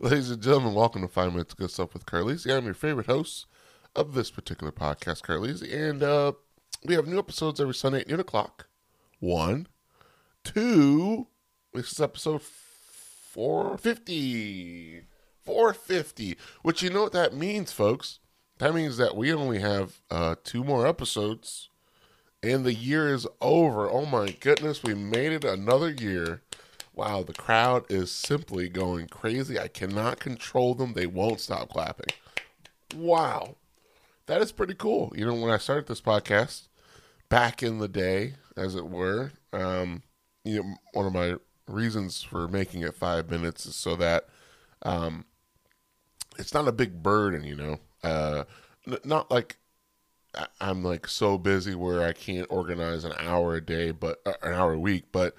Ladies and gentlemen, welcome to Five Minutes Good Stuff with Carlisi. I'm your favorite host of this particular podcast, Carlisi, and uh, we have new episodes every Sunday at 8 o'clock. One, two, this is episode 450. 450, which you know what that means, folks. That means that we only have uh, two more episodes and the year is over. Oh my goodness, we made it another year. Wow, the crowd is simply going crazy. I cannot control them. They won't stop clapping. Wow. That is pretty cool. You know, when I started this podcast back in the day, as it were, um, you know, one of my reasons for making it five minutes is so that um, it's not a big burden, you know. Uh, n- not like I'm like so busy where I can't organize an hour a day, but uh, an hour a week. But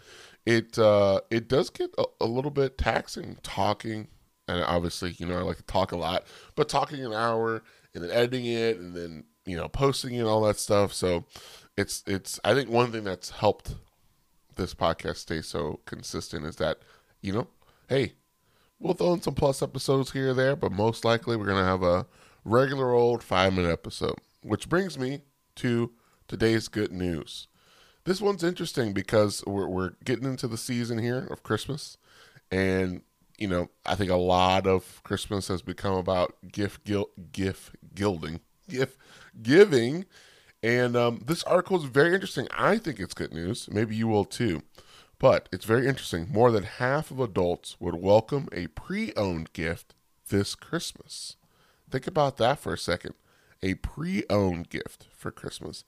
it uh, it does get a, a, little bit taxing talking, and obviously, you know, I like to talk a lot, but talking an hour and then editing it and then you know posting it and all that stuff. So it's it's I think one thing that's helped this podcast stay so consistent is that you know, hey, we'll throw in some plus episodes here or there, but most likely we're gonna have a regular old five minute episode. Which brings me to today's good news. This one's interesting because we're, we're getting into the season here of Christmas, and you know I think a lot of Christmas has become about gift gil- gift gilding, gift giving, and um, this article is very interesting. I think it's good news. Maybe you will too. But it's very interesting. More than half of adults would welcome a pre owned gift this Christmas. Think about that for a second. A pre owned gift for Christmas.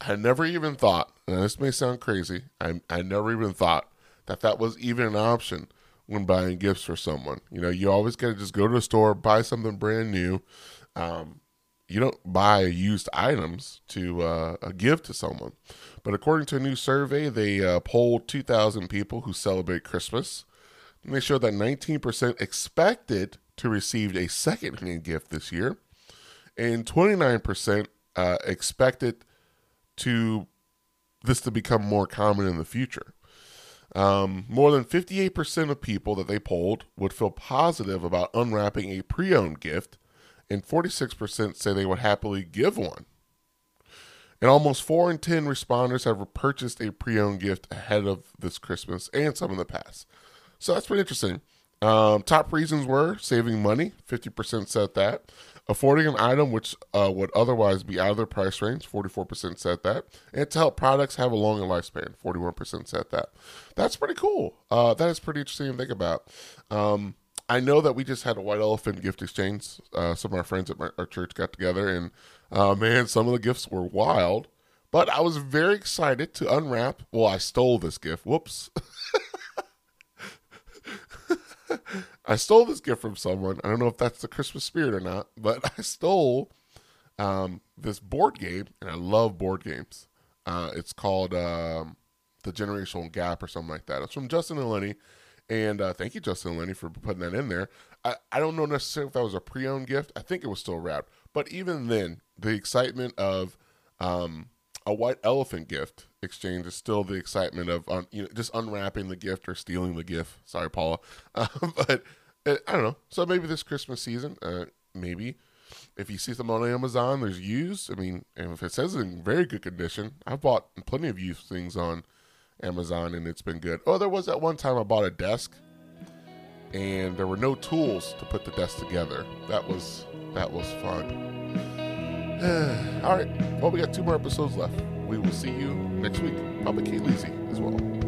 I never even thought, and this may sound crazy, I, I never even thought that that was even an option when buying gifts for someone. You know, you always got to just go to the store, buy something brand new. Um, you don't buy used items to uh, give to someone. But according to a new survey, they uh, polled 2,000 people who celebrate Christmas. And they showed that 19% expected to receive a second-hand gift this year, and 29% uh, expected to this to become more common in the future. Um, more than 58% of people that they polled would feel positive about unwrapping a pre owned gift, and 46% say they would happily give one. And almost 4 in 10 responders have purchased a pre owned gift ahead of this Christmas and some in the past. So that's pretty interesting. Um, top reasons were saving money, 50% said that. Affording an item which uh, would otherwise be out of their price range, 44% said that. And to help products have a longer lifespan, 41% said that. That's pretty cool. Uh, that is pretty interesting to think about. Um, I know that we just had a white elephant gift exchange. Uh, some of our friends at my, our church got together, and uh, man, some of the gifts were wild. But I was very excited to unwrap. Well, I stole this gift. Whoops. I stole this gift from someone. I don't know if that's the Christmas spirit or not, but I stole um, this board game, and I love board games. Uh, it's called um, The Generational Gap or something like that. It's from Justin and Lenny. And uh, thank you, Justin and Lenny, for putting that in there. I, I don't know necessarily if that was a pre owned gift. I think it was still wrapped. But even then, the excitement of um, a white elephant gift exchange is still the excitement of un, you know just unwrapping the gift or stealing the gift. Sorry, Paula, uh, but I don't know. So maybe this Christmas season, uh, maybe if you see them on Amazon, there's used. I mean, if it says in very good condition, I've bought plenty of used things on Amazon and it's been good. Oh, there was that one time I bought a desk and there were no tools to put the desk together. That was that was fun. All right. Well, we got two more episodes left. We will see you next week. Probably Kate Lizzie as well.